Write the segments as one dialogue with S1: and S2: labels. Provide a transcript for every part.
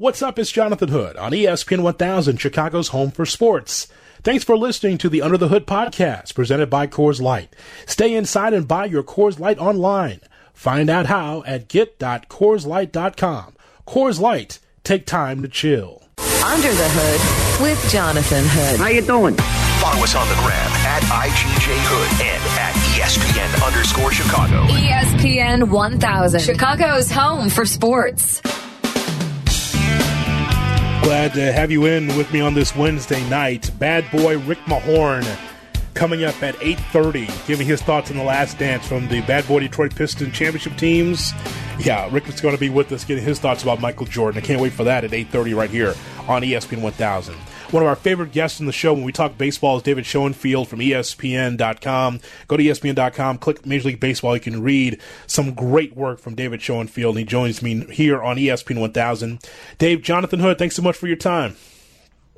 S1: What's up? It's Jonathan Hood on ESPN 1000, Chicago's home for sports. Thanks for listening to the Under the Hood podcast presented by Coors Light. Stay inside and buy your Coors Light online. Find out how at get.coorslight.com. Coors Light, take time to chill.
S2: Under the Hood with Jonathan Hood.
S3: How you doing?
S4: Follow us on the gram at IGJ Hood and at ESPN underscore Chicago.
S2: ESPN 1000, Chicago's home for sports.
S1: Glad to have you in with me on this Wednesday night. Bad boy Rick Mahorn coming up at 8.30, giving his thoughts on the last dance from the Bad Boy Detroit Pistons championship teams. Yeah, Rick is going to be with us getting his thoughts about Michael Jordan. I can't wait for that at 8.30 right here on ESPN 1000. One of our favorite guests in the show when we talk baseball is David Schoenfield from ESPN.com. Go to ESPN.com, click Major League Baseball. You can read some great work from David Schoenfield. And he joins me here on ESPN 1000. Dave, Jonathan Hood, thanks so much for your time.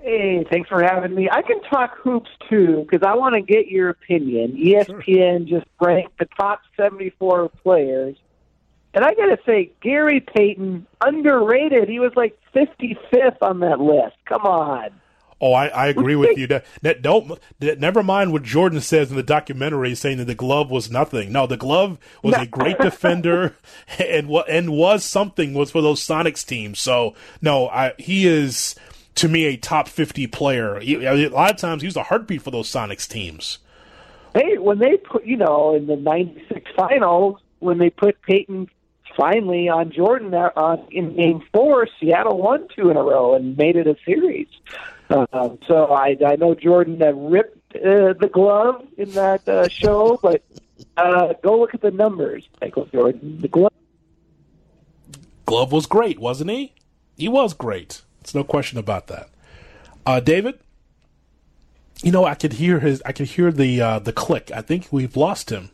S3: Hey, thanks for having me. I can talk hoops too because I want to get your opinion. ESPN sure. just ranked the top 74 players. And I got to say, Gary Payton, underrated. He was like 55th on that list. Come on.
S1: Oh, I, I agree with you. That, that don't that, never mind what Jordan says in the documentary, saying that the glove was nothing. No, the glove was a great defender, and what and was something was for those Sonics teams. So no, I, he is to me a top fifty player. He, a lot of times he was a heartbeat for those Sonics teams.
S3: Hey, when they put you know in the '96 finals, when they put Payton finally on Jordan uh, in Game Four, Seattle won two in a row and made it a series. Um, so I, I know Jordan uh, ripped uh, the glove in that uh, show, but uh, go look at the numbers, Michael Jordan. The glove.
S1: Glove was great, wasn't he? He was great. There's no question about that. Uh, David, you know, I could hear his. I could hear the uh, the click. I think we've lost him.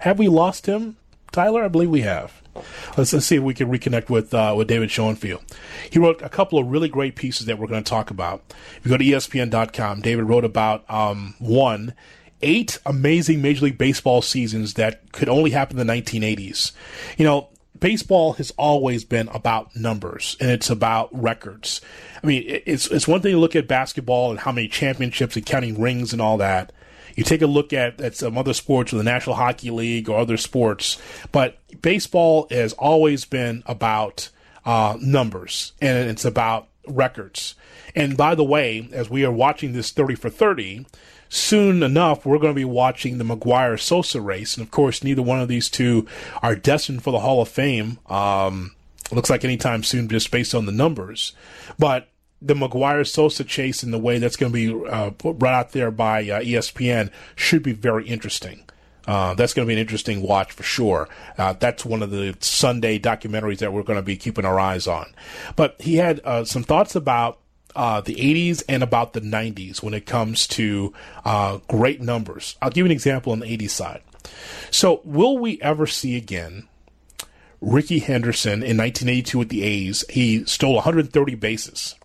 S1: Have we lost him, Tyler? I believe we have. Let's, let's see if we can reconnect with uh, with David Schoenfield. He wrote a couple of really great pieces that we're going to talk about. If you go to ESPN.com, David wrote about um, one eight amazing Major League Baseball seasons that could only happen in the 1980s. You know, baseball has always been about numbers and it's about records. I mean, it's it's one thing to look at basketball and how many championships and counting rings and all that. You take a look at, at some other sports or the National Hockey League or other sports, but baseball has always been about uh, numbers and it's about records. And by the way, as we are watching this 30 for 30, soon enough, we're going to be watching the McGwire Sosa race. And of course, neither one of these two are destined for the Hall of Fame. Um, looks like anytime soon, just based on the numbers. But the McGwire Sosa chase in the way that's going to be uh, brought out there by uh, ESPN should be very interesting. Uh, that's going to be an interesting watch for sure. Uh, that's one of the Sunday documentaries that we're going to be keeping our eyes on. But he had uh, some thoughts about uh, the 80s and about the 90s when it comes to great numbers. I'll give you an example on the 80s side. So, will we ever see again Rickey Henderson in 1982 with the A's? He stole 130 bases.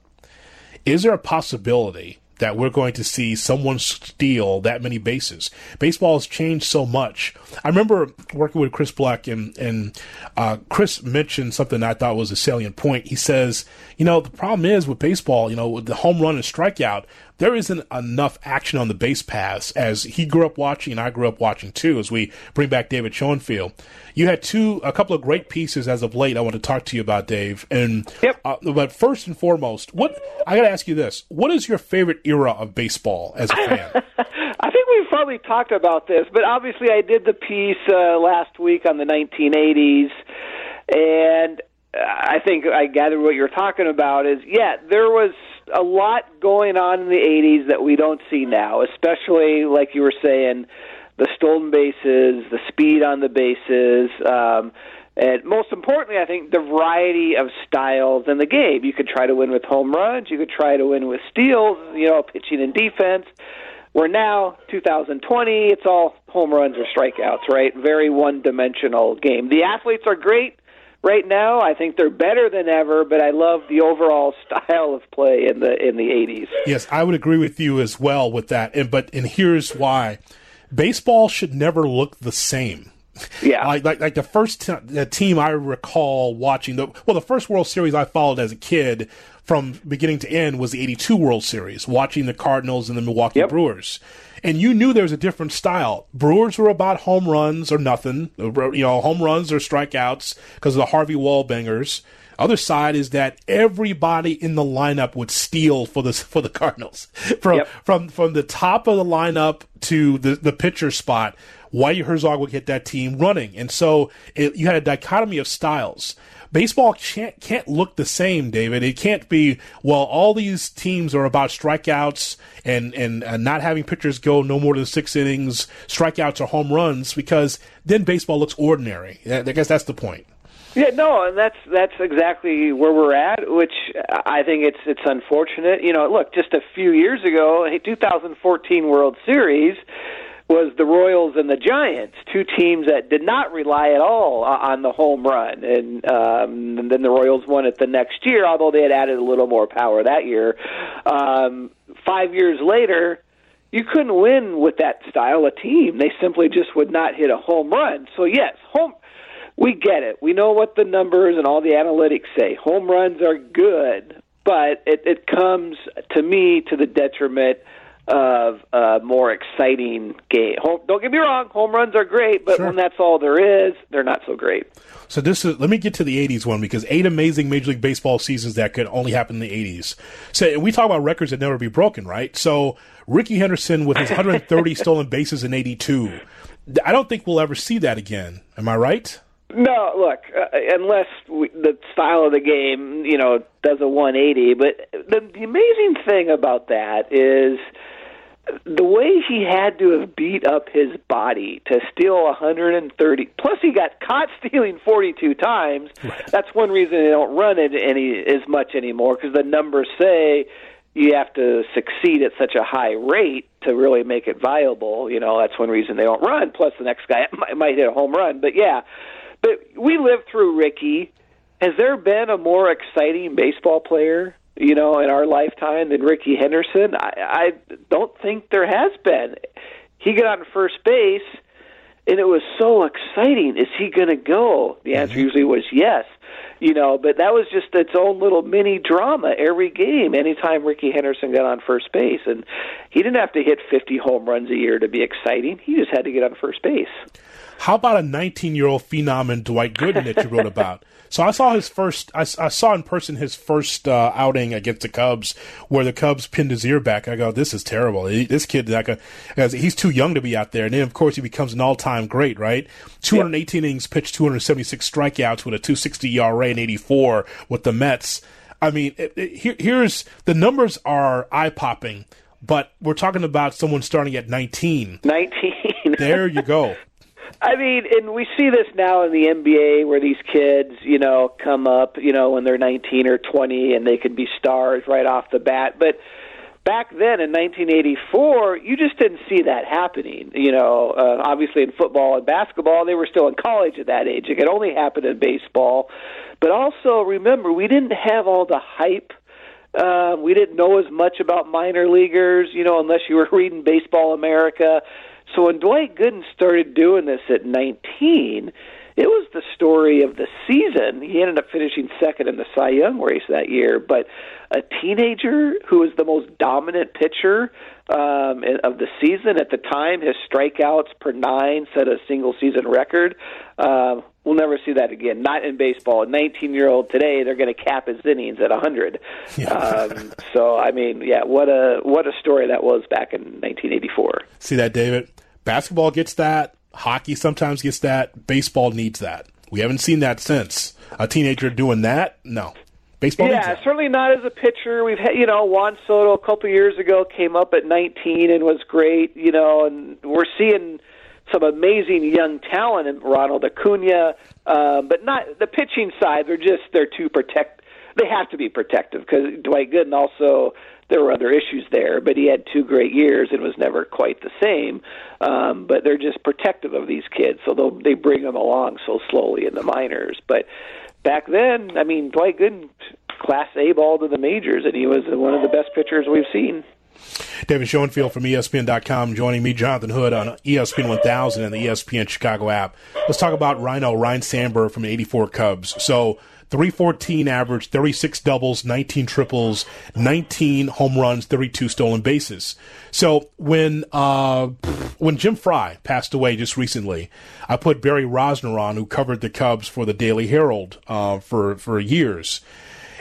S1: Is there a possibility that we're going to see someone steal that many bases? Baseball has changed so much. I remember working with Chris Black, and, and uh, Chris mentioned something I thought was a salient point. He says, you know, the problem is with baseball, you know, with the home run and strikeout, there isn't enough action on the base paths as he grew up watching and I grew up watching too as we bring back David Schoenfield. You had two, a couple of great pieces as of late I want to talk to you about, Dave. And,
S3: yep.
S1: Uh, but first and foremost, what, I got to ask you this. What is your favorite era of baseball as a fan?
S5: I think we've probably talked about this, but obviously I did the piece uh, last week on the 1980s, and I think I gather what you're talking about is yeah, there was a lot going on in the 80s that we don't see now, especially like you were saying, the stolen bases, the speed on the bases, um, and most importantly, I think the variety of styles in the game. You could try to win with home runs, you could try to win with steals, you know, pitching and defense. Where now, 2020, it's all home runs or strikeouts, right? Very one dimensional game. The athletes are great right now. I think they're better than ever, but I love the overall style of play in the in the 80s.
S1: Yes, I would agree with you as well with that. And but and here's why. Baseball should never look the same.
S5: Yeah.
S1: like like, like the first t- the team I recall watching the well the first World Series I followed as a kid from beginning to end was the 82 World Series, watching the Cardinals and the Milwaukee
S5: Yep.
S1: Brewers. And you knew there was a different style. Brewers were about home runs or nothing, you know, home runs or strikeouts because of the Harvey Wallbangers. Other side is that everybody in the lineup would steal for the for the Cardinals from
S5: Yep.
S1: from from the top of the lineup to the the pitcher spot. Whitey Herzog would get that team running, and so it, you had a dichotomy of styles. Baseball can't can't look the same, David. It can't be well. All these teams are about strikeouts and and uh, not having pitchers go no more than six innings, strikeouts or home runs, because then baseball looks ordinary. I guess that's the point.
S5: Yeah, no, and that's that's exactly where we're at, which I think it's it's unfortunate. You know, look, just a few years ago, hey, 2014 World Series was the Royals and the Giants, two teams that did not rely at all on the home run, and, um, and then the Royals won it the next year, although they had added a little more power that year. Um, five years later, you couldn't win with that style of team. They simply just would not hit a home run. So yes, home we get it. We know what the numbers and all the analytics say. Home runs are good, but it, it comes to me to the detriment of a more exciting game. Home, don't get me wrong, home runs are great, but
S1: Sure.
S5: when that's all there is, they're not so great.
S1: So this is let me get to the '80s one because eight amazing Major League Baseball seasons that could only happen in the '80s. So we talk about records that never be broken, right? So Rickey Henderson with his 130 stolen bases in '82. I don't think we'll ever see that again. Am I right?
S5: No, look, uh, unless we, the style of the game, you know, does a 180. But the, the amazing thing about that is the way he had to have beat up his body to steal 130. Plus, he got caught stealing 42 times. That's one reason they don't run it any as much anymore because the numbers say you have to succeed at such a high rate to really make it viable. You know, that's one reason they don't run. Plus, the next guy might, might hit a home run. But yeah, but we lived through Rickey. Has there been a more exciting baseball player, you know, in our lifetime than Rickey Henderson? I, I don't think there has been. He got on first base, and it was so exciting. Is he going to go? The answer mm-hmm. usually was yes. You know, but that was just its own little mini drama every game. Anytime Rickey Henderson got on first base, and he didn't have to hit 50 home runs a year to be exciting. He just had to get on first base.
S1: How about a 19 year old phenom in Dwight Gooden that you wrote about? So I saw his first, I, I saw in person his first uh, outing against the Cubs, where the Cubs pinned his ear back. I go, this is terrible. He- This kid, like a, he's too young to be out there. And then of course he becomes an all time great, right? 218 innings pitched, 276 strikeouts with a 260 ERA and 84 with the Mets. I mean, it, it, here, here's the numbers are eye popping, but we're talking about someone starting at 19.
S5: 19.
S1: There you go.
S5: I mean, and we see this now in the NBA where these kids, you know, come up, you know, when they're 19 or 20 and they can be stars right off the bat. But back then in 1984, you just didn't see that happening. You know, uh, obviously in football and basketball, they were still in college at that age. It could only happen in baseball. But also remember, we didn't have all the hype. Uh, we didn't know as much about minor leaguers, you know, unless you were reading Baseball America. So when Dwight Gooden started doing this at 19, it was the story of the season. He ended up finishing second in the Cy Young race that year, but a teenager who was the most dominant pitcher um, of the season at the time, his strikeouts per nine set a single season record. Uh, we'll never see that again. Not in baseball. A 19 year old today, they're going to cap his innings at 100. Um, so I mean, yeah, what a what a story that was back in 1984.
S1: See that, David? Basketball gets that. Hockey sometimes gets that. Baseball needs that. We haven't seen that since. A teenager doing that? No. Baseball
S5: Yeah, certainly not as a pitcher. We've had, you know, Juan Soto a couple years ago came up at 19 and was great, you know, and we're seeing some amazing young talent in Ronald Acuna, uh, but not the pitching side. They're just they're too protect. They have to be protective because Dwight Gooden also there were other issues there, but he had two great years and was never quite the same. Um, but they're just protective of these kids, so they bring them along so slowly in the minors. But back then, I mean, Dwight Gooden, Class A ball to the majors, and he was one of the best pitchers we've seen.
S1: David Schoenfield from ESPN.com joining me, Jonathan Hood on ESPN 1000 and the ESPN Chicago app. Let's talk about Rhino, Ryne Sandberg from the 84 Cubs. So 314 average, 36 doubles, 19 triples, 19 home runs, 32 stolen bases. So when uh, when Jim Frey passed away just recently, I put Barry Rozner on, who covered the Cubs for the Daily Herald uh, for for years.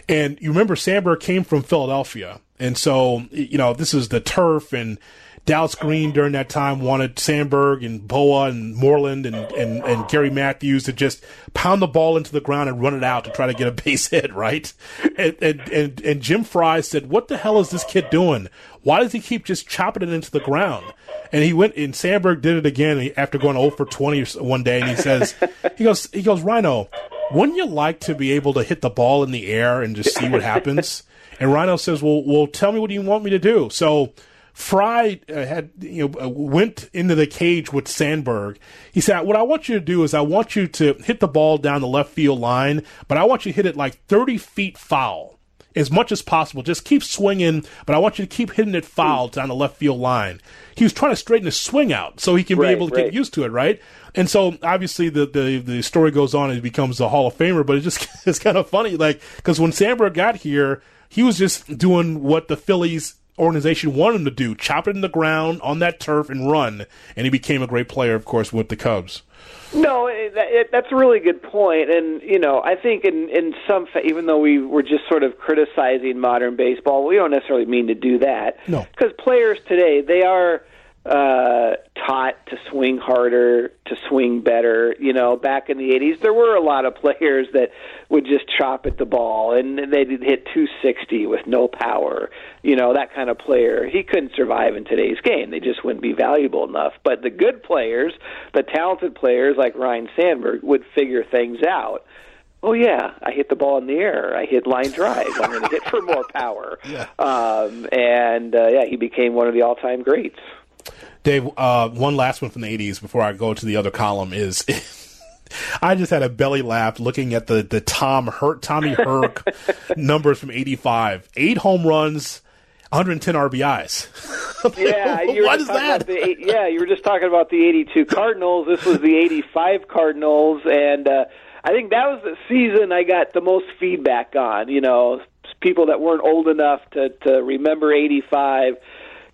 S1: And you remember Sandberg came from Philadelphia, and so you know this is the turf and Dallas Green during that time wanted Sandberg and Bowa and Moreland and, and, and Gary Matthews to just pound the ball into the ground and run it out to try to get a base hit, right? And, and, and, and Jim Frey said, what the hell is this kid doing? Why does he keep just chopping it into the ground? And he went and Sandberg did it again after going 0 for 20 one day. And he says, he goes, he goes, Rhino, wouldn't you like to be able to hit the ball in the air and just see what happens? And Rhino says, well, well, tell me what you want me to do. So, Frey uh, had you know uh, went into the cage with Sandberg. He said, "What I want you to do is I want you to hit the ball down the left field line, but I want you to hit it like 30 feet foul." As much as possible, just keep swinging, but I want you to keep hitting it foul down the left field line. He was trying to straighten his swing out so he can
S5: right,
S1: be able to
S5: right.
S1: get used to it, right? And so obviously the, the, the story goes on and he becomes a Hall of Famer, but it just it's kind of funny, like because when Sandberg got here, he was just doing what the Phillies organization wanted him to do chop it in the ground on that turf and run. And he became a great player, of course, with the Cubs.
S5: No, it, it, that's a really good point, and you know, I think in in some, fa- even though we were just sort of criticizing modern baseball, we don't necessarily mean to do that.
S1: No.
S5: because players today they are uh, taught to swing harder, to swing better. You know, back in the '80s, there were a lot of players that would just chop at the ball, and they'd hit 260 with no power. You know, that kind of player. He couldn't survive in today's game. They just wouldn't be valuable enough. But the good players, the talented players like Ryne Sandberg, would figure things out. Oh yeah, I hit the ball in the air. I hit line drive. I'm going to hit for more power.
S1: Yeah.
S5: Um, and uh, yeah, he became one of the all-time greats.
S1: Dave, uh, one last one from the 80s before I go to the other column is. I just had a belly laugh looking at the, the Tom Hurt Tommy Herr numbers from '85. Eight home runs, 110 RBIs.
S5: Yeah, you were
S1: what
S5: talking
S1: that?
S5: The, yeah, you were just talking about the '82 Cardinals. This was the '85 Cardinals, and uh, I think that was the season I got the most feedback on. You know, people that weren't old enough to to remember '85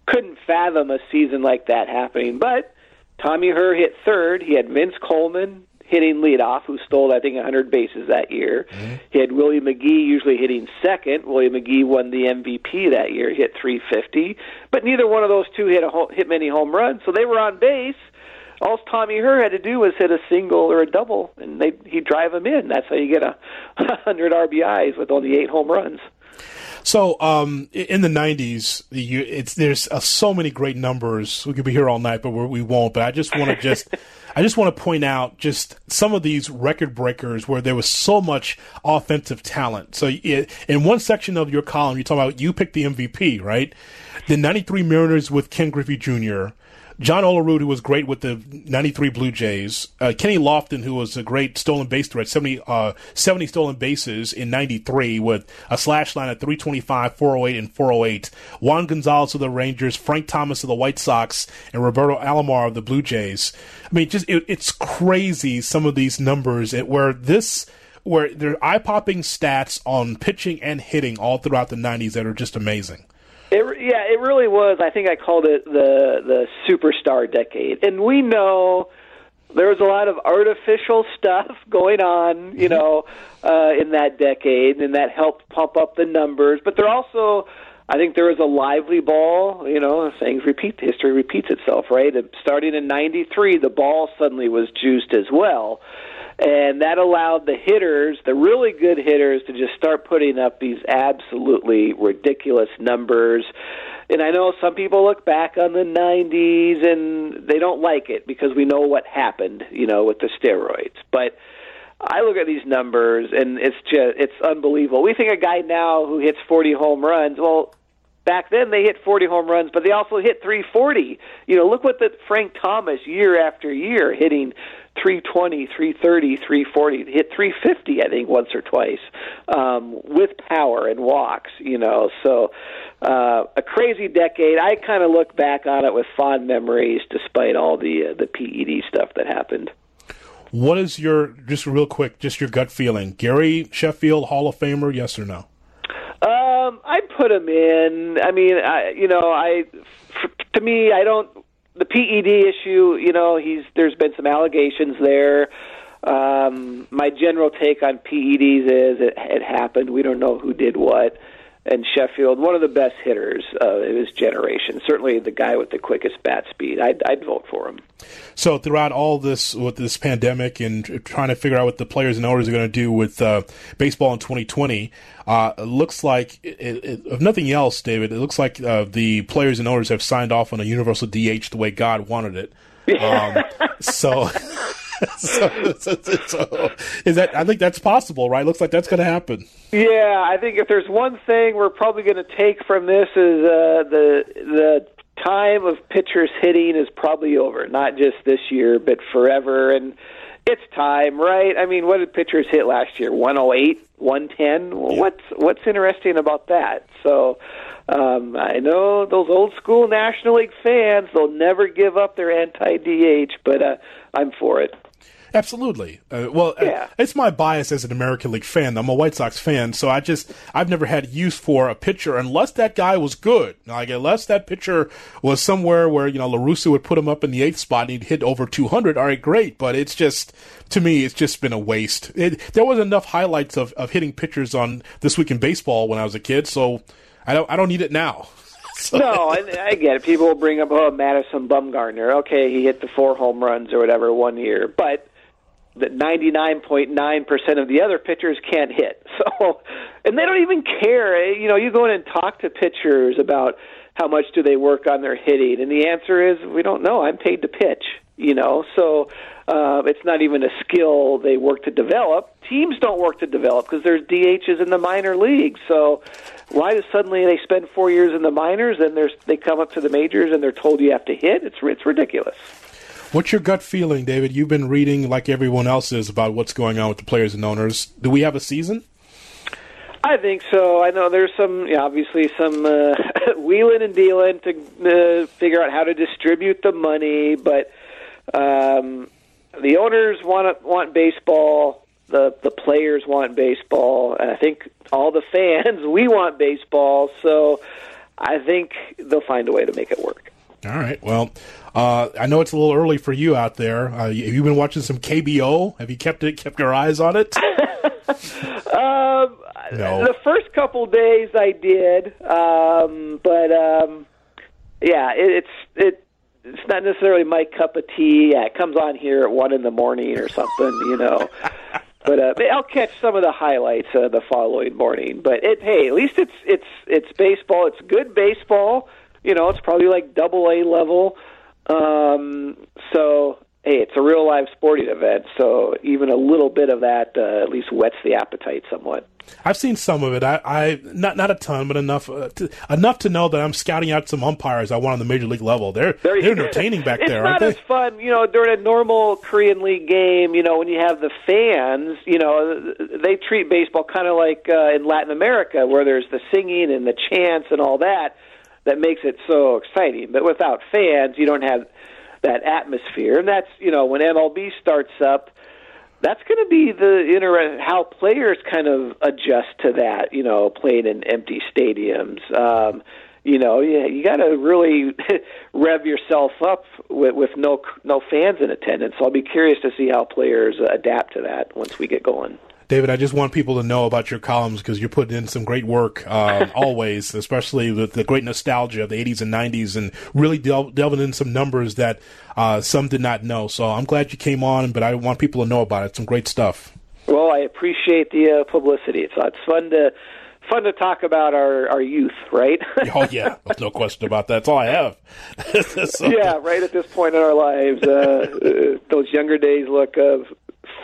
S5: couldn't fathom a season like that happening. But Tommy Herr hit third. He had Vince Coleman hitting leadoff, who stole I think 100 bases that year. Mm-hmm. He had Willie McGee usually hitting second. Willie McGee won the MVP that year. He hit 350, but neither one of those two hit a ho- hit many home runs, so they were on base. All Tommy Herr had to do was hit a single or a double, and they he'd drive them in. That's how you get a 100 RBIs with only eight home runs.
S1: So, um, in the '90s, you, it's there's uh, so many great numbers. We could be here all night, but we're, we won't. But I just want to just, I just want to point out just some of these record breakers where there was so much offensive talent. So, i in one section of your column, you talk about you picked the MVP, right? The '93 Mariners with Ken Griffey Jr. John Olerud, who was great with the 93 Blue Jays. Uh, Kenny Lofton, who was a great stolen base threat, 70, uh, 70 stolen bases in 93 with a slash line at 325, 408, and 408. Juan Gonzalez of the Rangers, Frank Thomas of the White Sox, and Roberto Alomar of the Blue Jays. I mean, just it, it's crazy some of these numbers where this where there are eye-popping stats on pitching and hitting all throughout the 90s that are just amazing.
S5: It, yeah, it really was. I think I called it the the superstar decade, and we know there was a lot of artificial stuff going on, you know, uh, in that decade, and that helped pump up the numbers. But there also, I think, there was a lively ball. You know, things repeat. History repeats itself, right? Starting in '93, the ball suddenly was juiced as well and that allowed the hitters, the really good hitters, to just start putting up these absolutely ridiculous numbers. And I know some people look back on the 90s and they don't like it because we know what happened, you know, with the steroids. But I look at these numbers and it's just it's unbelievable. We think a guy now who hits 40 home runs, well, back then they hit 40 home runs, but they also hit 340. You know, look what the Frank Thomas year after year hitting 320, 330, 340, hit 350, I think, once or twice, um, with power and walks, you know. So, uh, a crazy decade. I kind of look back on it with fond memories, despite all the uh, the PED stuff that happened.
S1: What is your just real quick, just your gut feeling? Gary Sheffield, Hall of Famer, yes or no?
S5: Um, I'd put him in. I mean, I, you know, I f- to me, I don't the PED issue. You know, he's there's been some allegations there. Um, my general take on PEDs is it, it happened. We don't know who did what. And Sheffield, one of the best hitters of his generation, certainly the guy with the quickest bat speed. I'd, I'd vote for him.
S1: So throughout all this with this pandemic and trying to figure out what the players and owners are going to do with uh, baseball in 2020, uh, it looks like, it, it, if nothing else, David, it looks like uh, the players and owners have signed off on a universal DH the way God wanted it. Um, so. so, so, so, is that? I think that's possible, right? Looks like that's going to happen.
S5: Yeah, I think if there's one thing we're probably going to take from this is uh, the the time of pitchers hitting is probably over. Not just this year, but forever. And it's time, right? I mean, what did pitchers hit last year? 108, 110. Well,
S1: Yeah.
S5: What's what's interesting about that? So. Um, I know those old school National League fans; they'll never give up their anti-DH, but uh, I'm for it.
S1: Absolutely. Uh, well, uh,
S5: Yeah.
S1: it's my bias as an American League fan. I'm a White Sox fan, so I just I've never had use for a pitcher unless that guy was good. Like unless that pitcher was somewhere where you know La Russa would put him up in the eighth spot and he'd hit over 200. All right, great. But it's just to me, it's just been a waste. It, there was enough highlights of, of hitting pitchers on this week in baseball when I was a kid, so I don't I don't need it now. So-
S5: No, and I get it. People will bring up, oh, Madison Bumgarner. Okay, he hit the four home runs or whatever one year, but the 99.9% of the other pitchers can't hit. So, and they don't even care. You know, you go in and talk to pitchers about how much do they work on their hitting, and the answer is we don't know. I'm paid to pitch. You know, so uh, it's not even a skill they work to develop. Teams don't work to develop because there's DHs in the minor leagues. So why does suddenly they spend four years in the minors and they come up to the majors and they're told you have to hit? It's it's ridiculous.
S1: What's your gut feeling, David? You've been reading like everyone else is about what's going on with the players and owners. Do we have a season?
S5: I think so. I know there's some, yeah, obviously some uh, wheeling and dealing to uh, figure out how to distribute the money, but um, the owners want want baseball. The the players want baseball. And I think all the fans we want baseball. So I think they'll find a way to make it work.
S1: All right. Well, uh, I know it's a little early for you out there. Uh, have you been watching some KBO? Have you kept it kept your eyes on it?
S5: Um,
S1: No.
S5: The first couple days I did, um, but um, yeah, it, it's it. It's not necessarily my cup of tea. Yeah, it comes on here at one in the morning or something, you know. But uh, I'll catch some of the highlights uh, the following morning. But it, hey, at least it's it's it's baseball. It's good baseball. You know, it's probably like double A level. Um, so hey, it's a real live sporting event. So even a little bit of that uh, at least whets the appetite somewhat.
S1: I've seen some of it. I, I not not a ton, but enough uh, to, enough to know that I'm scouting out some umpires I want on the major league level. They're
S5: There you
S1: they're entertaining back
S5: it's
S1: there,
S5: not
S1: aren't
S5: as fun, you know, during a normal Korean League game. You know, when you have the fans, you know, they treat baseball kind of like uh, in Latin America, where there's the singing and the chants and all that that makes it so exciting. But without fans, you don't have that atmosphere, and that's you know when MLB starts up. That's going to be the inter- how players kind of adjust to that. You know, playing in empty stadiums. Um, you know, yeah, you got to really rev yourself up with, with no no fans in attendance. So I'll be curious to see how players adapt to that once we get going.
S1: David, I just want people to know about your columns because you're putting in some great work uh, always, especially with the great nostalgia of the 80s and 90s and really del- delving in some numbers that uh, some did not know. So I'm glad you came on, but I want people to know about it. Some great stuff.
S5: Well, I appreciate the uh, publicity. It's it's fun to fun to talk about our our youth, right?
S1: Oh, yeah. No question about that. That's all I have. So-
S5: yeah, right at this point in our lives, uh, uh, those younger days look uh,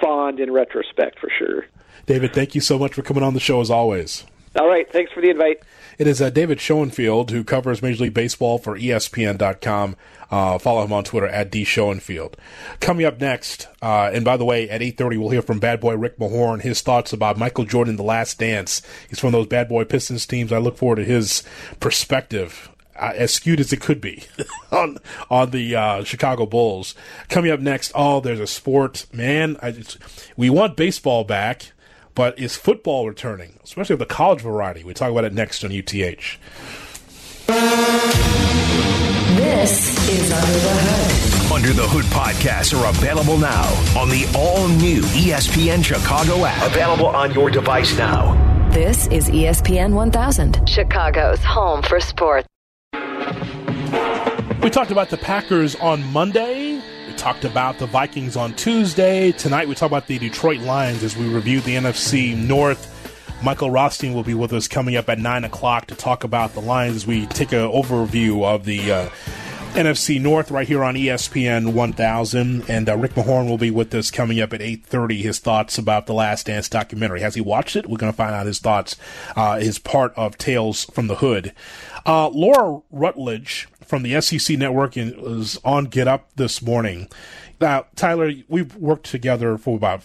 S5: fond in retrospect for sure.
S1: David, thank you so much for coming on the show as always.
S5: All right. Thanks for the invite.
S1: It is uh, David Schoenfield who covers Major League Baseball for ESPN.com. Uh, follow him on Twitter at D Schoenfield. Coming up next, uh, and by the way, at 8.30 we'll hear from bad boy Rick Mahorn, his thoughts about Michael Jordan, The Last Dance. He's from those bad boy Pistons teams. I look forward to his perspective uh, as skewed as it could be on on the uh, Chicago Bulls. Coming up next, oh, there's a sport, man. Just, we want baseball back, but is football returning, especially with the college variety? We talk about it next on UTH.
S2: This is Under the Hood.
S4: Under the Hood podcasts are available now on the all new ESPN Chicago app. Available on your device now.
S2: This is ESPN 1000, Chicago's home for sports.
S1: We talked about the Packers on Monday. Talked about the Vikings on Tuesday. Tonight we talk about the Detroit Lions as we review the NFC North. Michael Rothstein will be with us coming up at 9 o'clock to talk about the Lions as we take an overview of the uh, NFC North right here on ESPN 1000. And uh, Rick Mahorn will be with us coming up at 8.30, his thoughts about the Last Dance documentary. Has he watched it? We're going to find out his thoughts, uh, his part of Tales from the Hood. Uh, Laura Rutledge from the SEC Network and was on Get Up this morning. Now, Tyler, we've worked together for about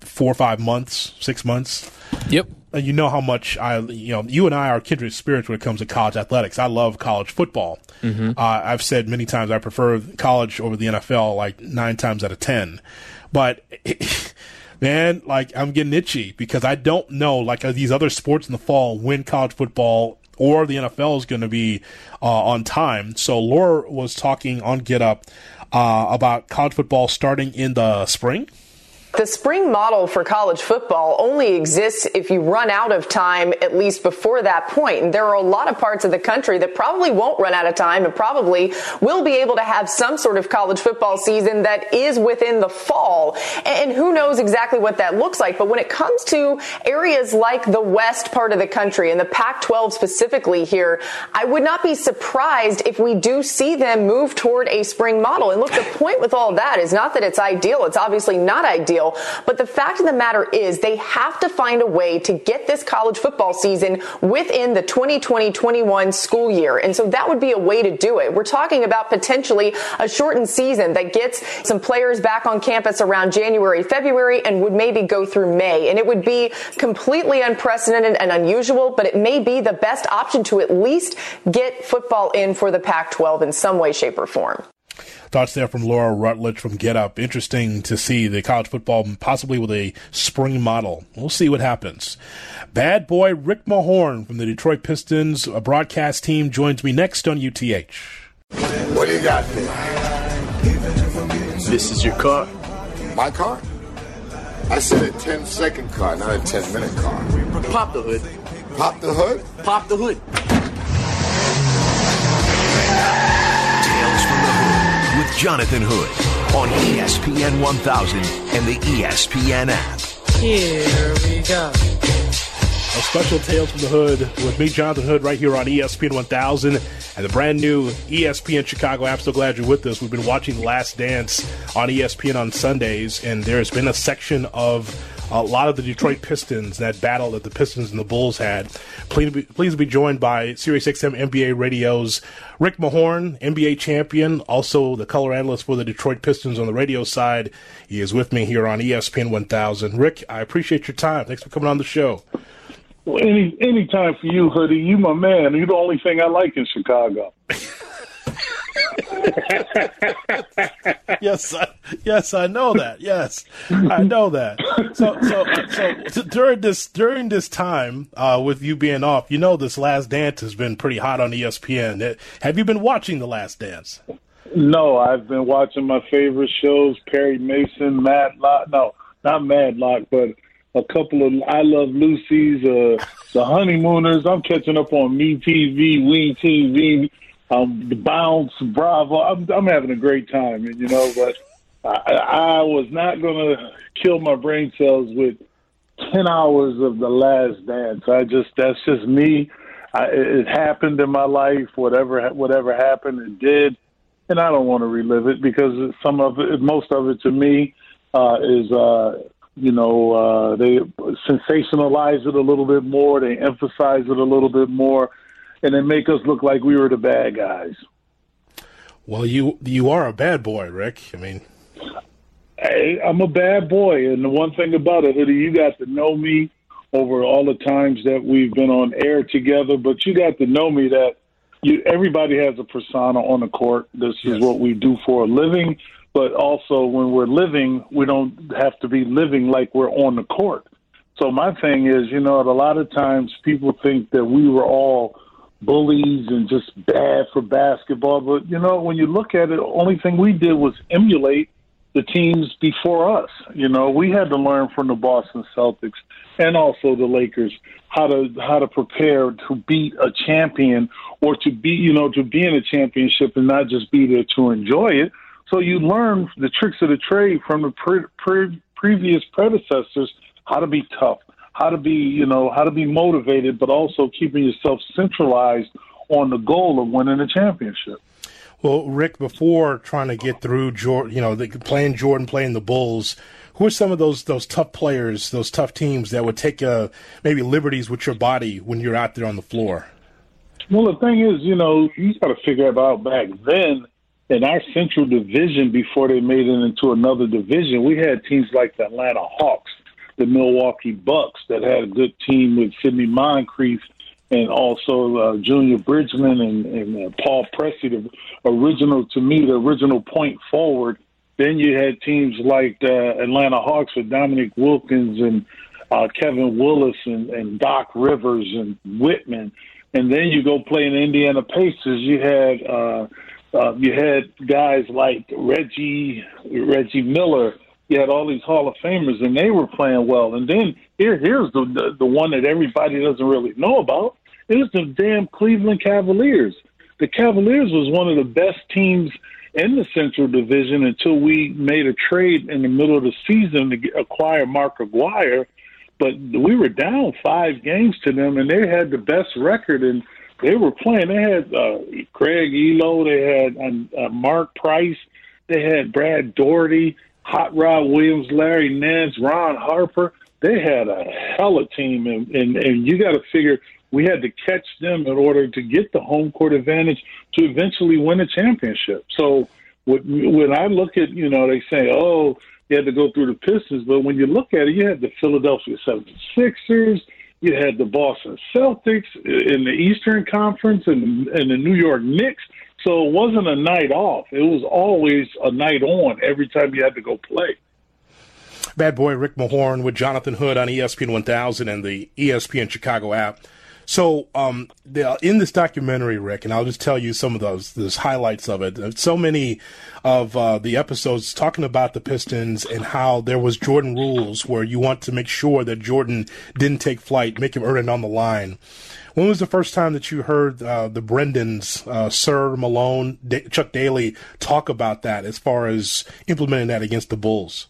S1: four or five months, six months.
S6: Yep.
S1: And you know how much I, you know, you and I are kindred spirits when it comes to college athletics. I love college football. Uh, I've said many times I prefer college over the NFL, like nine times out of ten. But man, like I'm getting itchy because I don't know, like these other sports in the fall, when college football or the NFL is going to be uh, on time. So Laura was talking on Get Up uh, about college football starting in the spring.
S7: The spring model for college football only exists if you run out of time at least before that point. And there are a lot of parts of the country that probably won't run out of time and probably will be able to have some sort of college football season that is within the fall. And who knows exactly what that looks like. But when it comes to areas like the west part of the country and the Pac 12 specifically here, I would not be surprised if we do see them move toward a spring model. And look, the point with all that is not that it's ideal. It's obviously not ideal. But the fact of the matter is they have to find a way to get this college football season within the 2020-21 school year. And so that would be a way to do it. We're talking about potentially a shortened season that gets some players back on campus around January, February, and would maybe go through May. And it would be completely unprecedented and unusual, but it may be the best option to at least get football in for the Pac-12 in some way, shape, or form.
S1: Thoughts there from Laura Rutledge from Get Up. Interesting to see the college football possibly with a spring model. We'll see what happens. Bad boy Rick Mahorn from the Detroit Pistons a broadcast team joins me next on UTH.
S8: What do you got there?
S6: This is your car.
S8: My car? I said a 10 second car, not a 10 minute car.
S6: Pop the hood.
S8: Pop the hood?
S6: Pop the hood.
S4: Tales from the Hood with Jonathan Hood on ESPN 1000 and the ESPN app.
S9: Here we go.
S1: A special Tales from the Hood with me, Jonathan Hood, right here on ESPN 1000 and the brand new ESPN Chicago app. So glad you're with us. We've been watching Last Dance on ESPN on Sundays, and there's been a section of a lot of the Detroit Pistons, that battle that the Pistons and the Bulls had. Please be, please be joined by SiriusXM NBA Radio's Rick Mahorn, NBA champion, also the color analyst for the Detroit Pistons on the radio side. He is with me here on ESPN 1000. Rick, I appreciate your time. Thanks for coming on the show.
S10: Well, any any time for you, hoodie. You my man. You're the only thing I like in Chicago.
S1: yes, I, yes, I know that. Yes, I know that. So, so, so t- during this during this time uh, with you being off, you know, this Last Dance has been pretty hot on ESPN. Have you been watching the Last Dance?
S10: No, I've been watching my favorite shows: Perry Mason, Matlock. No, not Madlock, but a couple of I Love Lucy's, uh, The Honeymooners. I'm catching up on Me TV, We TV, um, The Bounce, Bravo. I'm, I'm having a great time, and you know, but I, I was not going to kill my brain cells with ten hours of The Last Dance. I just that's just me. I, it happened in my life. Whatever whatever happened, it did, and I don't want to relive it because some of it, most of it, to me, uh, is uh, You know, uh, they sensationalize it a little bit more. They emphasize it a little bit more, and they make us look like we were the bad guys.
S1: Well, you you are a bad boy, Rick. I mean,
S10: hey, I'm a bad boy, and the one thing about it, Hoodie, you got to know me over all the times that we've been on air together, but you got to know me that you everybody has a persona on the court. This is what we do for a living, but also when we're living, we don't have to be living like we're on the court. So my thing is, you know, a lot of times people think that we were all bullies and just bad for basketball, but you know, when you look at it, the only thing we did was emulate the teams before us. You know, we had to learn from the Boston Celtics and also the Lakers how to how to prepare to beat a champion or to be you know to be in a championship and not just be there to enjoy it. So you learn the tricks of the trade from the pre- pre- previous predecessors how to be tough, how to be you know how to be motivated, but also keeping yourself centralized on the goal of winning a championship.
S1: Well, Rick, before trying to get through Jordan, you know, the, playing Jordan, playing the Bulls, who are some of those those tough players, those tough teams that would take uh, maybe liberties with your body when you're out there on the floor?
S10: Well, the thing is, you know, you got to figure it out back then in our Central Division before they made it into another division, we had teams like the Atlanta Hawks, the Milwaukee Bucks that had a good team with Sidney Moncrief and also uh, Junior Bridgeman and, and uh, Paul Pressey, the original to me, the original point forward. Then you had teams like the Atlanta Hawks with Dominique Wilkins and uh, Kevin Willis and, and Doc Rivers and Wittman, and then you go play in the Indiana Pacers. You had uh, uh, you had guys like Reggie Reggie Miller. You had all these Hall of Famers, and they were playing well. And then here, here's the, the the one that everybody doesn't really know about. It was the damn Cleveland Cavaliers. The Cavaliers was one of the best teams in the Central Division until we made a trade in the middle of the season to acquire Mark Aguirre. But we were down five games to them, and they had the best record. And they were playing. They had uh, Craig Ehlo. They had uh, Mark Price. They had Brad Daugherty, Hot Rod Williams, Larry Nance, Ron Harper. They had a hell of a team, and and, and you got to figure we had to catch them in order to get the home court advantage to eventually win a championship. So when I look at, you know, they say, oh, you had to go through the Pistons, but when you look at it, you had the Philadelphia 76ers, you had the Boston Celtics in the Eastern Conference and, and the New York Knicks. So it wasn't a night off. It was always a night on every time you had to go play.
S1: Bad boy Rick Mahorn with Jonathan Hood on ESPN 1000 and the ESPN Chicago app. So, um, in this documentary, Rick, and I'll just tell you some of those, those highlights of it. So many of uh, the episodes talking about the Pistons and how there was Jordan rules where you want to make sure that Jordan didn't take flight, make him earn it on the line. When was the first time that you heard uh, the Brendans, uh, Sir Malone, D- Chuck Daly talk about that as far as implementing that against the Bulls?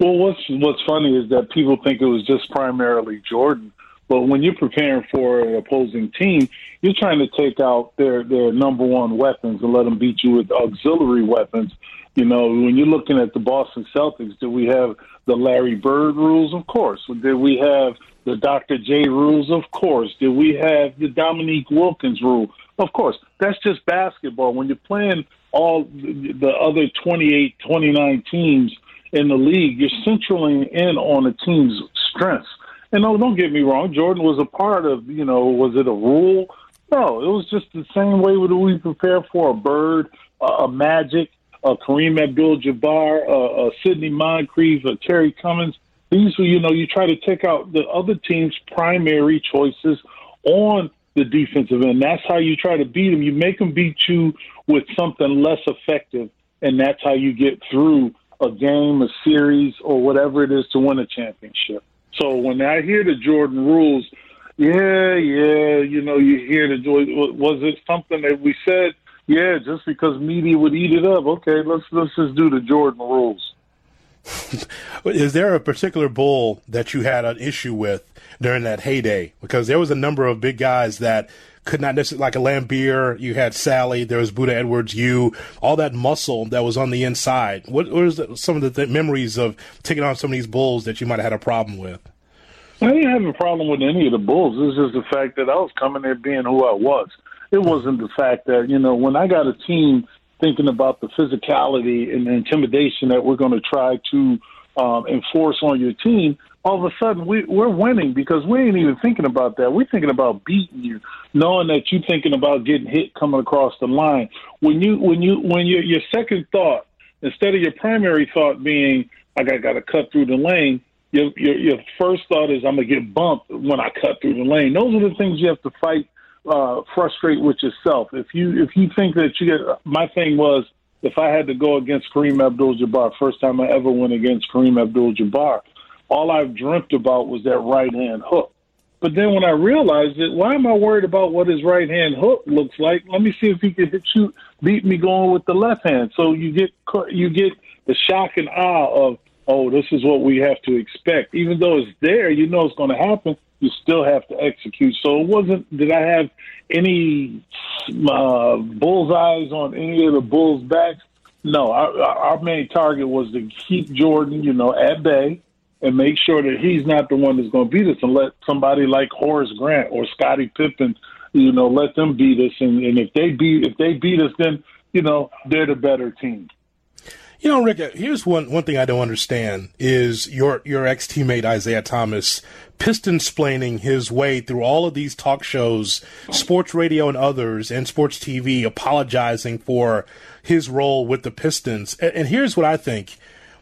S10: Well, what's what's funny is that people think it was just primarily Jordan but when you're preparing for an opposing team, you're trying to take out their their number one weapons and let them beat you with auxiliary weapons. You know, when you're looking at the Boston Celtics, do we have the Larry Bird rules? Of course. Did we have the Dr. J rules? Of course. Did we have the Dominique Wilkins rule? Of course. That's just basketball. When you're playing all the other 28, 29 teams in the league, you're centering in on a team's strengths. And no, don't get me wrong. Jordan was a part of, you know, was it a rule? No, it was just the same way that we prepare for a Bird, a Magic, a Kareem Abdul-Jabbar, a, a Sidney Moncrief, a Terry Cummings. These were, you know, you try to take out the other team's primary choices on the defensive end. That's how you try to beat them. You make them beat you with something less effective, and that's how you get through a game, a series, or whatever it is to win a championship. So when I hear the Jordan rules, yeah, yeah, you know, you hear the Jordan. was it something that we said? Yeah, just because media would eat it up. Okay, let's let's just do the Jordan rules.
S1: Is there a particular bull that you had an issue with during that heyday? Because there was a number of big guys that could not necessarily, like a Laimbeer, you had Salley, there was Buddha Edwards, you, all that muscle that was on the inside. What was some of the th- memories of taking on some of these bulls that you might have had a problem with?
S10: I didn't have a problem with any of the bulls. Was just the fact that I was coming there being who I was. It wasn't the fact that, you know, when I got a team thinking about the physicality and the intimidation that we're going to try to um, enforce on your team, all of a sudden we, we're winning because we ain't even thinking about that. We're thinking about beating you, knowing that you're thinking about getting hit coming across the line. When you when you when your your second thought instead of your primary thought being I got to cut through the lane, your, your your first thought is I'm gonna get bumped when I cut through the lane. Those are the things you have to fight, uh, frustrate with yourself. If you if you think that you get, my thing was if I had to go against Kareem Abdul-Jabbar, first time I ever went against Kareem Abdul-Jabbar all I've dreamt about was that right hand hook. But then when I realized it, why am I worried about what his right hand hook looks like? Let me see if he can hit you, beat me going with the left hand. So you get you get the shock and awe of, oh, this is what we have to expect. Even though it's there, you know it's going to happen. You still have to execute. So it wasn't. Did I have any uh, bullseyes on any of the bulls' backs? No. Our, our main target was to keep Jordan, you know, at bay and make sure that he's not the one that's going to beat us and let somebody like Horace Grant or Scottie Pippen, you know, let them beat us. And, and if they beat if they beat us, then you know they're the better team.
S1: You know, Rick, here's one, one thing I don't understand is your, your ex teammate Isiah Thomas piston splaining his way through all of these talk shows, sports radio and others, and sports TV, apologizing for his role with the Pistons. And, and here's what I think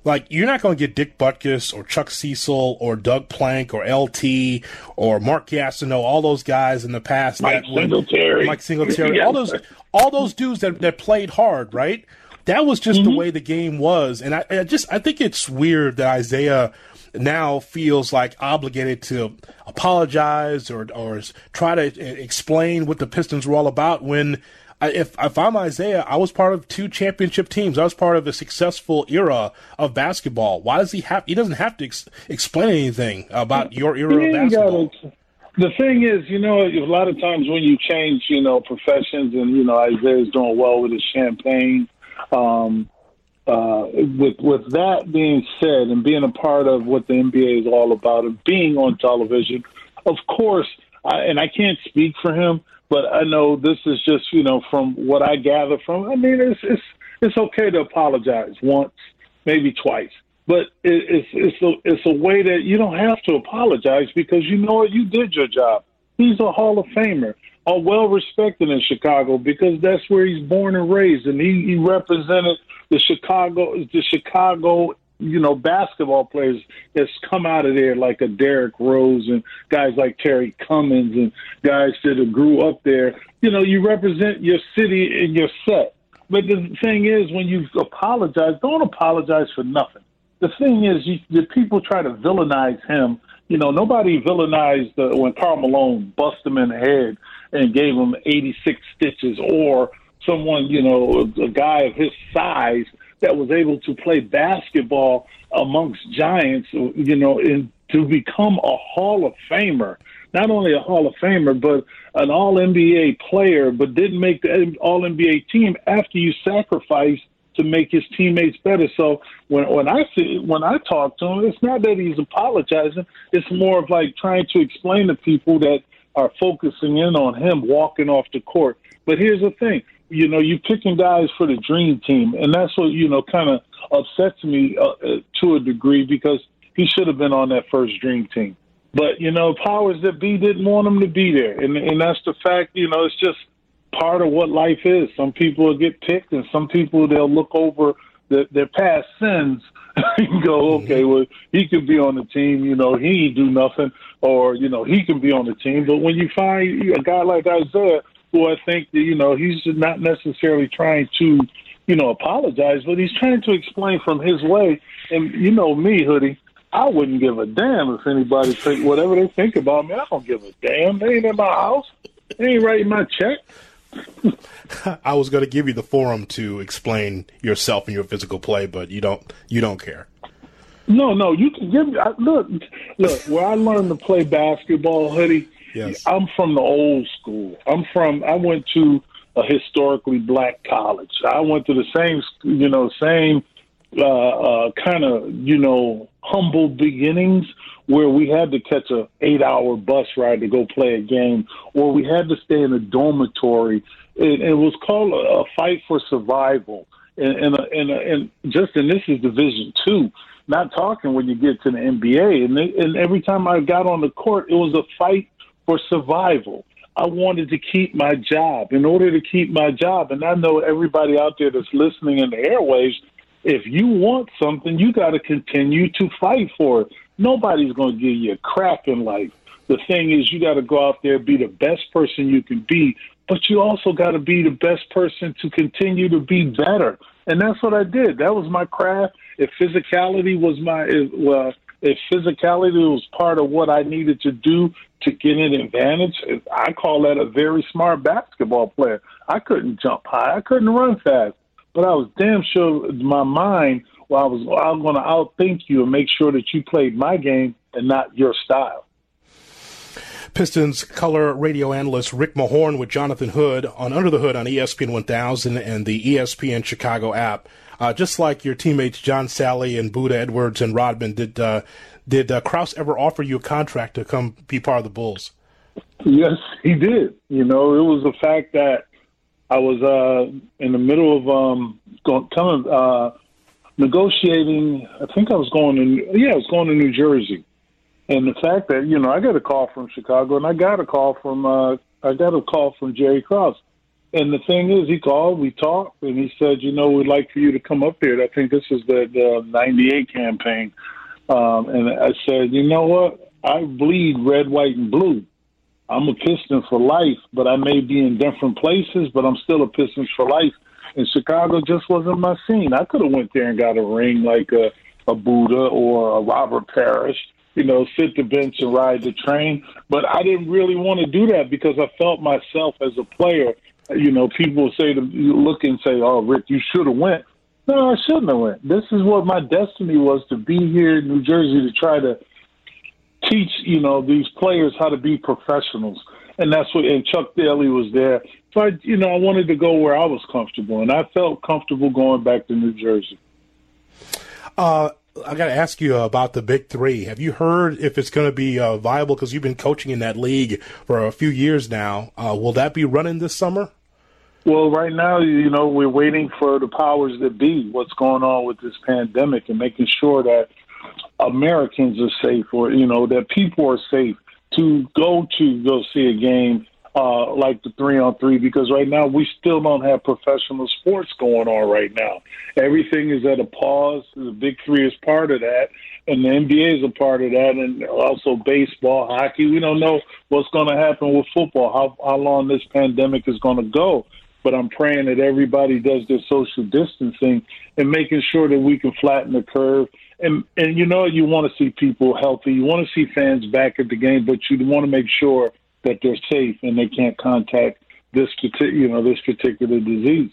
S1: like you're not going to get Dick Butkus or Chuck Cecil or Doug Plank or LT or Mark Gastineau, all those guys in the past.
S10: Mike Singletary,
S1: Mike Singletary, yeah. all those, all those dudes that that played hard, right? That was just mm-hmm. the way the game was, and I, I just I think it's weird that Isiah now feels like obligated to apologize or or try to explain what the Pistons were all about when if if I'm Isiah, I was part of two championship teams. I was part of a successful era of basketball. Why does he have? He doesn't have to ex- explain anything about your era of basketball.
S10: Gotta, the thing is, you know, a lot of times when you change, you know, professions, and you know, Isiah's doing well with his champagne. Um, uh, with with that being said, and being a part of what the NBA is all about, and being on television, of course, I, and I can't speak for him, but I know this is just you know from what I gather from. I mean, it's it's it's okay to apologize once, maybe twice, but it, it's it's a it's a way that you don't have to apologize because you know what you did your job. He's a Hall of Famer, a well respected in Chicago because that's where he's born and raised, and he, he represented the Chicago the Chicago you know, basketball players that's come out of there like a Derrick Rose and guys like Terry Cummings and guys that grew up there. You know, you represent your city and your set. But the thing is, when you apologize, don't apologize for nothing. The thing is, you, the people try to villainize him. You know, nobody villainized uh, when Karl Malone busted him in the head and gave him 86 stitches, or someone, you know, a guy of his size that was able to play basketball amongst giants, you know, in, to become a Hall of Famer. Not only a Hall of Famer, but an All NBA player, but didn't make the All NBA team after you sacrificed to make his teammates better. So when when I see when I talk to him, it's not that he's apologizing. It's more of like trying to explain to people that are focusing in on him walking off the court. But here's the thing: you know, you're picking guys for the dream team, and that's what you know kind of upsets me uh, uh, to a degree because he should have been on that first dream team. But you know, powers that be didn't want him to be there, and and that's the fact. You know, it's just part of what life is. Some people will get picked, and some people they'll look over the, their past sins and go, mm-hmm. okay, well, he could be on the team. You know, he ain't do nothing, or you know, he can be on the team. But when you find a guy like Isiah, who I think that, you know, he's not necessarily trying to, you know, apologize, but he's trying to explain from his way. And you know me, Hoodie, I wouldn't give a damn if anybody think whatever they think about me. I don't give a damn. They ain't in my house. They ain't writing my check.
S1: I was going to give you the forum to explain yourself and your physical play, but you don't. You don't care.
S10: No, no, you can give. I, look, look. Where I learned to play basketball, hoodie.
S1: Yes.
S10: I'm from the old school. I'm from. I went to a historically black college. I went to the same, you know, same uh, uh, kind of, you know, humble beginnings where we had to catch a eight hour bus ride to go play a game, or we had to stay in a dormitory. It, it was called a, a fight for survival, and and, uh, and uh, and just and this is Division two. Not talking when you get to the NBA, and they, and every time I got on the court, it was a fight for survival. I wanted to keep my job. In order to keep my job, and I know everybody out there that's listening in the airwaves, if you want something, you got to continue to fight for it. Nobody's going to give you a crap in life. The thing is, you got to go out there, be the best person you can be, but you also got to be the best person to continue to be better. And that's what I did. That was my craft. If physicality was my, if, well, if physicality was part of what I needed to do to get an advantage, I call that a very smart basketball player. I couldn't jump high. I couldn't run fast, but I was damn sure my mind, well, I was, I was going to outthink you and make sure that you played my game and not your style.
S1: Pistons color radio analyst Rick Mahorn with Jonathan Hood on Under the Hood on ESPN 1000 and the ESPN Chicago app. Uh, just like your teammates John Salley and Buddha Edwards and Rodman, did uh, did uh, Krause ever offer you a contract to come be part of the Bulls?
S10: Yes, he did. You know, it was the fact that I was uh, in the middle of um, going, telling, uh, negotiating. I think I was going to, yeah, I was going to New Jersey, and the fact that you know I got a call from Chicago, and I got a call from uh, I got a call from Jerry Krause. And the thing is, he called, we talked, and he said, you know, we'd like for you to come up here. I think this is the, the 98 campaign. Um, and I said, you know what? I bleed red, white, and blue. I'm a Piston for life, but I may be in different places, but I'm still a Pistons for life. And Chicago just wasn't my scene. I could have went there and got a ring like a, a Buddha or a Robert Parish, you know, sit the bench and ride the train. But I didn't really want to do that because I felt myself as a player – you know, people say to look and say, "Oh, Rick, you should have went." No, I shouldn't have went. This is what my destiny was to be here in New Jersey to try to teach, you know, these players how to be professionals. And that's what. And Chuck Daly was there, so I, you know, I wanted to go where I was comfortable, and I felt comfortable going back to New Jersey.
S1: Uh, I got to ask you about the Big Three. Have you heard if it's going to be uh, viable? Because you've been coaching in that league for a few years now. Uh, will that be running this summer?
S10: Well, right now, you know, we're waiting for the powers that be, what's going on with this pandemic, and making sure that Americans are safe, or you know, that people are safe to go to go see a game uh, like the three on three, because right now we still don't have professional sports going on right now. Everything is at a pause. The Big Three is part of that, and the NBA is a part of that, and also baseball, hockey. We don't know what's going to happen with football, how how long this pandemic is going to go but I'm praying that everybody does their social distancing and making sure that we can flatten the curve. And and you know you want to see people healthy, you want to see fans back at the game, but you want to make sure that they're safe and they can't contact this you know this particular disease.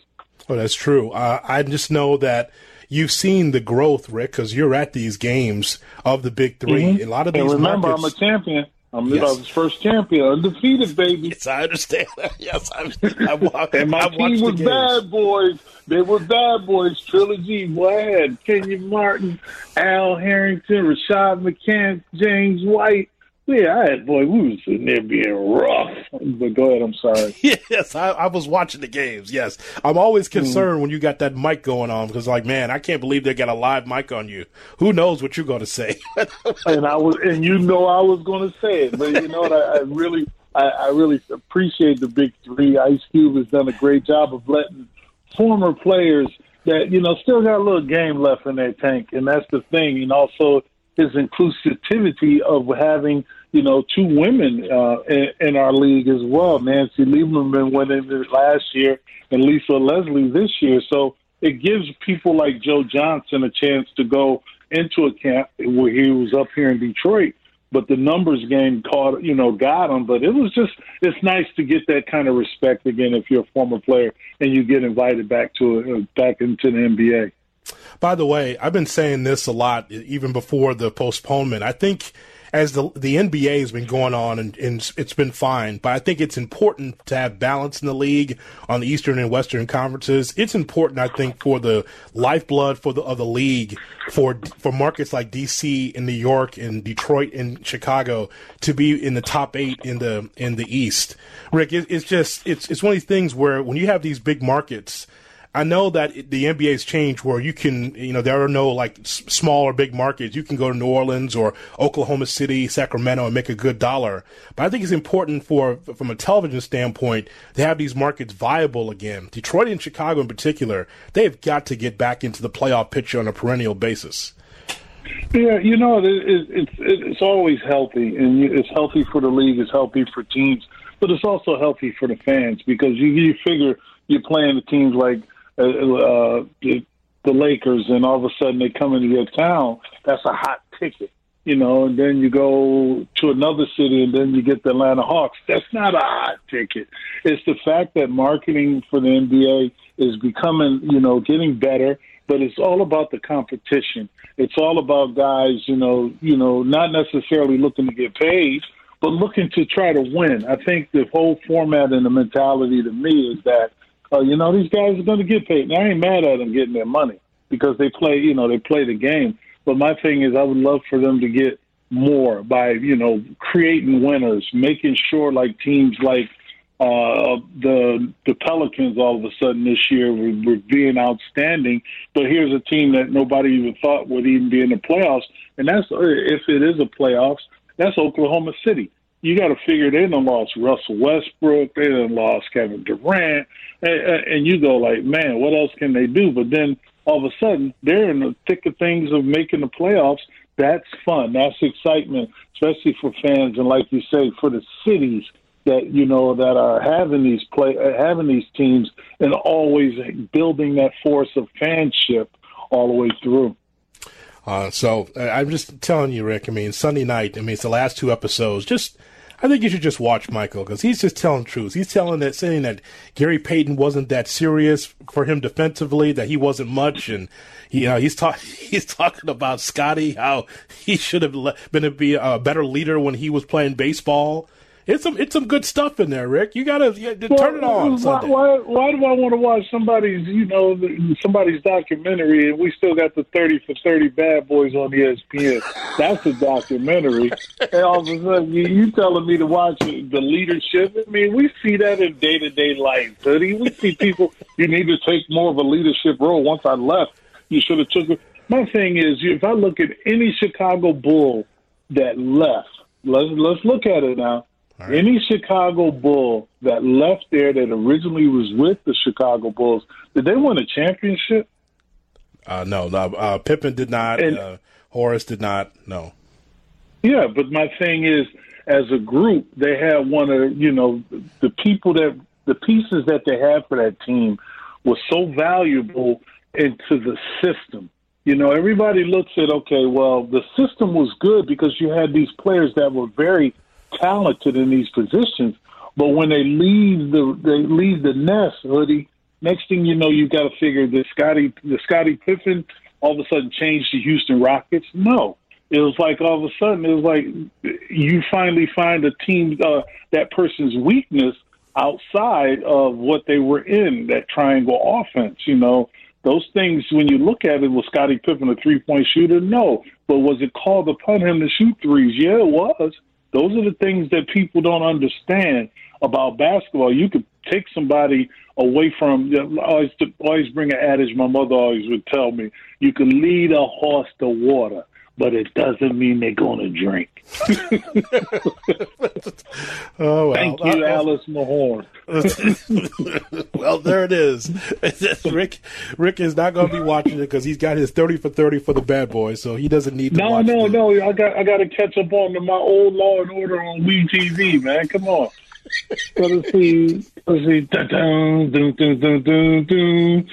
S1: Well, that's true. Uh, I just know that you've seen the growth, Rick, because you're at these games of the Big 3
S10: mm-hmm.
S1: A lot of these
S10: and remember,
S1: markets,
S10: I'm a champion. I'm yes. his first champion, undefeated, baby.
S1: Yes, I understand. yes, I, I,
S10: I and my I team was bad boys. They were bad boys. Trilogy. Boy, I had Kenyon Martin, Al Harrington, Rashad McCants, James White, yeah, I had, boy, we was sitting there being rough. But go ahead, I'm sorry.
S1: yes, I, I, was watching the games. Yes, I'm always mm-hmm. concerned mm. when you got that mic going on because, like, man, I can't believe they got a live mic on you. Who knows what you're going to say?
S10: and I was, and you know, I was going to say it, but you know what? I, I really, I, I really appreciate the big three. Ice Cube has done a great job of letting former players that you know still got a little game left in their tank, and that's the thing. And also his inclusivity of having you know, two women uh, in, in our league as well. Nancy Lieberman went in last year, and Lisa Leslie this year. So it gives people like Joe Johnson a chance to go into a camp where he was up here in Detroit. But the numbers game caught, you know, got him. But it was just, it's nice to get that kind of respect again if you're a former player and you get invited back to uh, back into the NBA.
S1: By the way, I've been saying this a lot even before the postponement. I think as the the NBA has been going on and, and, it's been fine, but I think it's important to have balance in the league on the Eastern and Western conferences. It's important, I think, for the lifeblood for the of the league for for markets like DC and New York and Detroit and Chicago to be in the top eight in the in the East. Rick, it, it's just it's it's one of these things where when you have these big markets I know that the NBA's changed where you can, you know, there are no like s- small or big markets. You can go to New Orleans or Oklahoma City, Sacramento, and make a good dollar. But I think it's important for, from a television standpoint, to have these markets viable again. Detroit and Chicago, in particular, they have got to get back into the playoff picture on a perennial basis.
S10: Yeah, you know, it, it, it's it's always healthy, and it's healthy for the league. It's healthy for teams, but it's also healthy for the fans because you you figure you're playing the teams like uh, uh, the, the Lakers, and all of a sudden they come into your town. That's a hot ticket, you know. And then you go to another city, and then you get the Atlanta Hawks. That's not a hot ticket. It's the fact that marketing for the NBA is becoming, you know, getting better. But it's all about the competition. It's all about guys, you know, you know, not necessarily looking to get paid, but looking to try to win. I think the whole format and the mentality to me is that uh, you know, these guys are going to get paid. Now, I ain't mad at them getting their money because they play, you know, they play the game. But my thing is, I would love for them to get more by, you know, creating winners, making sure like teams like uh, the the Pelicans all of a sudden this year were, were being outstanding. But here's a team that nobody even thought would even be in the playoffs, and that's if it is a playoffs. That's Oklahoma City you got to figure they done lost Russell Westbrook, they done lost Kevin Durant, and, and you go like, man, what else can they do? But then all of a sudden they're in the thick of things of making the playoffs. That's fun. That's excitement, especially for fans and, like you say, for the cities that you know that are having these play uh, having these teams and always building that force of fanship all the way through.
S1: Uh, so uh, I'm just telling you, Rick. I mean, Sunday night. I mean, it's the last two episodes. Just, I think you should just watch Michael because he's just telling truth. He's telling that, saying that Gary Payton wasn't that serious for him defensively, that he wasn't much, and you know, he's talking. He's talking about Scottie how he should have been a, be a better leader when he was playing baseball. It's some it's some good stuff in there, Rick. You gotta yeah, well, turn it on.
S10: Why, why, why do I want to watch somebody's you know somebody's documentary and we still got the thirty for thirty bad boys on ESPN? That's a documentary. and all of a sudden you, you telling me to watch the leadership? I mean, we see that in day to day life, buddy. We see people. You need to take more of a leadership role. Once I left, you should have took it. My thing is, if I look at any Chicago Bull that left, let's let's look at it now Right. Any Chicago Bull that left there that originally was with the Chicago Bulls, did they win a championship?
S1: Uh, no, no. Uh, Pippen did not. And, uh, Horace did not. No.
S10: Yeah, but my thing is, as a group, they had one of you know the people that the pieces that they had for that team was so valuable into the system. You know, everybody looks at okay, well, the system was good because you had these players that were very talented in these positions, but when they leave the they leave the nest, hoodie. Next thing you know, you got to figure that Scottie the Scottie Pippen all of a sudden changed the Houston Rockets. No, it was like all of a sudden it was like you finally find a team uh, that person's weakness outside of what they were in that triangle offense. You know, those things when you look at it, was Scottie Pippen a three point shooter? No, but was it called upon him to shoot threes? Yeah, it was. Those are the things that people don't understand about basketball. You could take somebody away from. I always always bring an adage. My mother always would tell me: you can lead a horse to water, but it doesn't mean they're going to drink.
S1: oh, well.
S10: Thank you, uh, Alice Mahorn.
S1: well, there it is. Rick Rick is not going to be watching it because he's got his thirty for thirty for the bad boys, so he doesn't need to.
S10: No, no, no. I got I got to catch up on my old Law and Order on WE TV, man. Come on. let's see. Let's see. Dun, dun, dun, dun, dun, dun.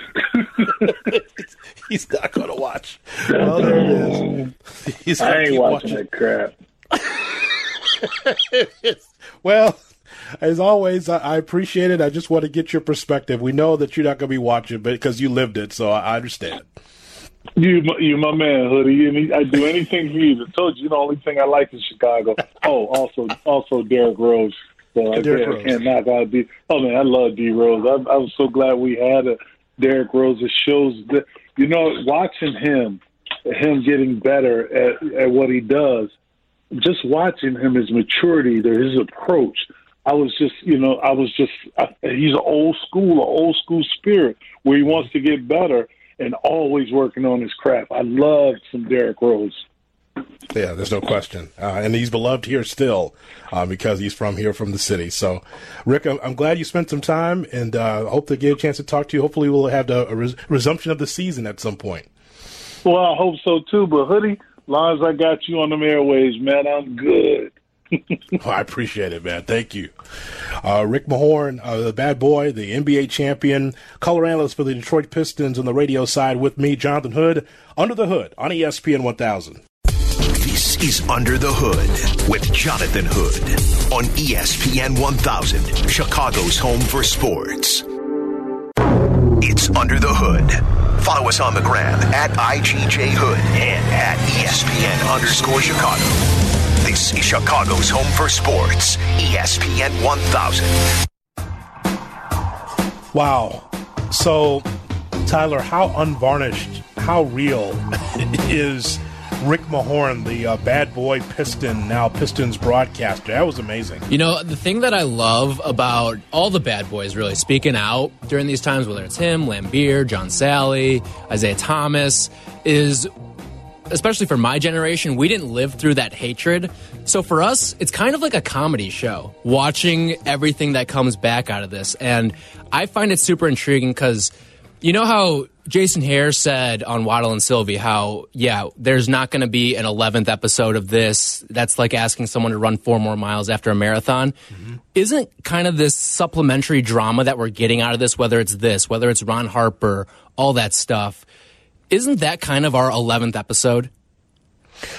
S1: He's not going to watch. Well, there it is.
S10: He's I ain't watching, watching that crap.
S1: well, as always, I, appreciate it. I just want to get your perspective. We know that you're not going to be watching, but because you lived it, so I understand.
S10: You, my- you, my man, hoodie, I do anything for you. I told you the only thing I like is Chicago. Oh, also, also Derrick Rose. So I,
S1: Derrick
S10: can't,
S1: Rose.
S10: I can't knock out D. Oh man, I love D Rose. I, I was so glad we had a Derrick Rose. It shows that you know watching him, him getting better at, at what he does. Just watching him, his maturity, there, his approach. I was just, you know, I was just. I, he's an old school, old school spirit where he wants to get better and always working on his craft. I loved some Derrick Rose.
S1: Yeah, there's no question, uh, and he's beloved here still uh, because he's from here, from the city. So, Rick, I'm, I'm glad you spent some time, and uh, hope to get a chance to talk to you. Hopefully, we'll have the, a res- resumption of the season at some point.
S10: Well, I hope so too. But hoodie, as long as I got you on them airways, man, I'm good.
S1: Oh, I appreciate it, man. Thank you. Uh, Rick Mahorn, uh, the bad boy, the NBA champion, color analyst for the Detroit Pistons on the radio side with me, Jonathan Hood, under the hood on ESPN 1000.
S4: This is Under the Hood with Jonathan Hood on ESPN 1000, Chicago's home for sports. It's Under the Hood. Follow us on the gram at IGJ Hood and at ESPN underscore Chicago. This is Chicago's home for sports, ESPN 1000.
S1: Wow. So, Tyler, how unvarnished, how real is Rick Mahorn, the uh, bad boy Piston, now Pistons broadcaster? That was amazing.
S11: You know, the thing that I love about all the bad boys really speaking out during these times, whether it's him, Laimbeer, John Salley, Isiah Thomas, is especially for my generation, we didn't live through that hatred. So for us, it's kind of like a comedy show, watching everything that comes back out of this. And I find it super intriguing because you know how Jason Hehir said on Waddle and Silvy how, yeah, there's not going to be an 11th episode of this. That's like asking someone to run four more miles after a marathon. Mm-hmm. Isn't kind of this supplementary drama that we're getting out of this, whether it's this, whether it's Ron Harper, all that stuff, isn't that kind of our 11th episode?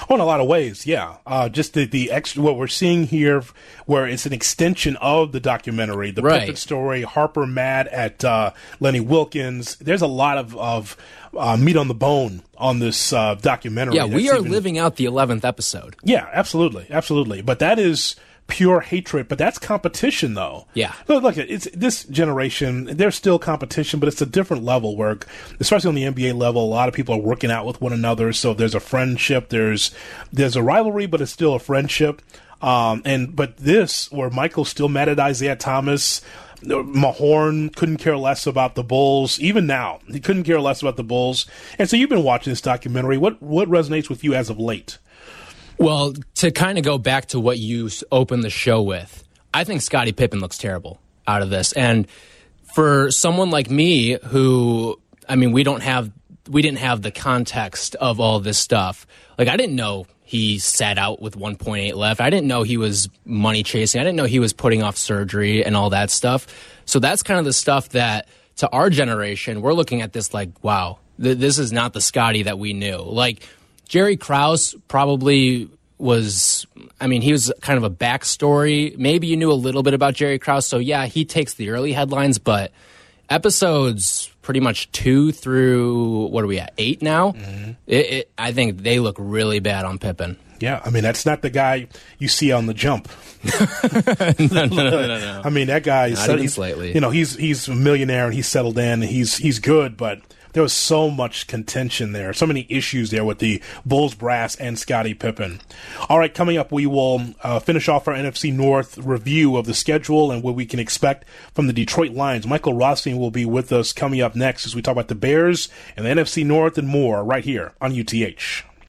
S1: Oh, in a lot of ways, yeah. Uh, just the, the extra, what we're seeing here, where it's an extension of the documentary, the
S11: Right.
S1: Pippen story, Harper mad at uh, Lenny Wilkens. There's a lot of, of uh, meat on the bone on this uh, documentary.
S11: Yeah, we are
S1: even-
S11: living out the 11th episode.
S1: Yeah, absolutely, absolutely. But that is pure hatred. But that's competition, though.
S11: Yeah.
S1: Look, look, it's this generation. There's still competition, but it's a different level. Where, especially on the NBA level, a lot of people are working out with one another. So there's a friendship. There's there's a rivalry, but it's still a friendship. Um, and but this, where Michael's still mad at Isiah Thomas. Mahorn couldn't care less about the Bulls. Even now, he couldn't care less about the Bulls. And so you've been watching this documentary. What what resonates with you as of late?
S11: Well, to kind of go back to what you opened the show with, I think Scottie Pippen looks terrible out of this. And for someone like me who, I mean, we don't have, we didn't have the context of all this stuff. Like, I didn't know he sat out with 1.8 left. I didn't know he was money chasing. I didn't know he was putting off surgery and all that stuff. So that's kind of the stuff that to our generation, we're looking at this like, wow, th- this is not the Scottie that we knew. Like, Jerry Krause probably was, I mean, he was kind of a backstory. Maybe you knew a little bit about Jerry Krause. So, yeah, he takes the early headlines, but episodes pretty much two through, what are we at, eight now? Mm-hmm. It, it, I think they look really bad on Pippen.
S1: Yeah, I mean that's not the guy you see on the jump.
S11: no, no, no, no, no.
S1: I mean that guy is
S11: Not even slightly.
S1: You know, he's he's a millionaire and he's settled in. And he's he's good, but there was so much contention there, so many issues there with the Bulls brass and Scottie Pippen. All right, coming up, we will uh, finish off our NFC North review of the schedule and what we can expect from the Detroit Lions. Michael Rothstein will be with us coming up next as we talk about the Bears and the NFC North and more right here on UTH.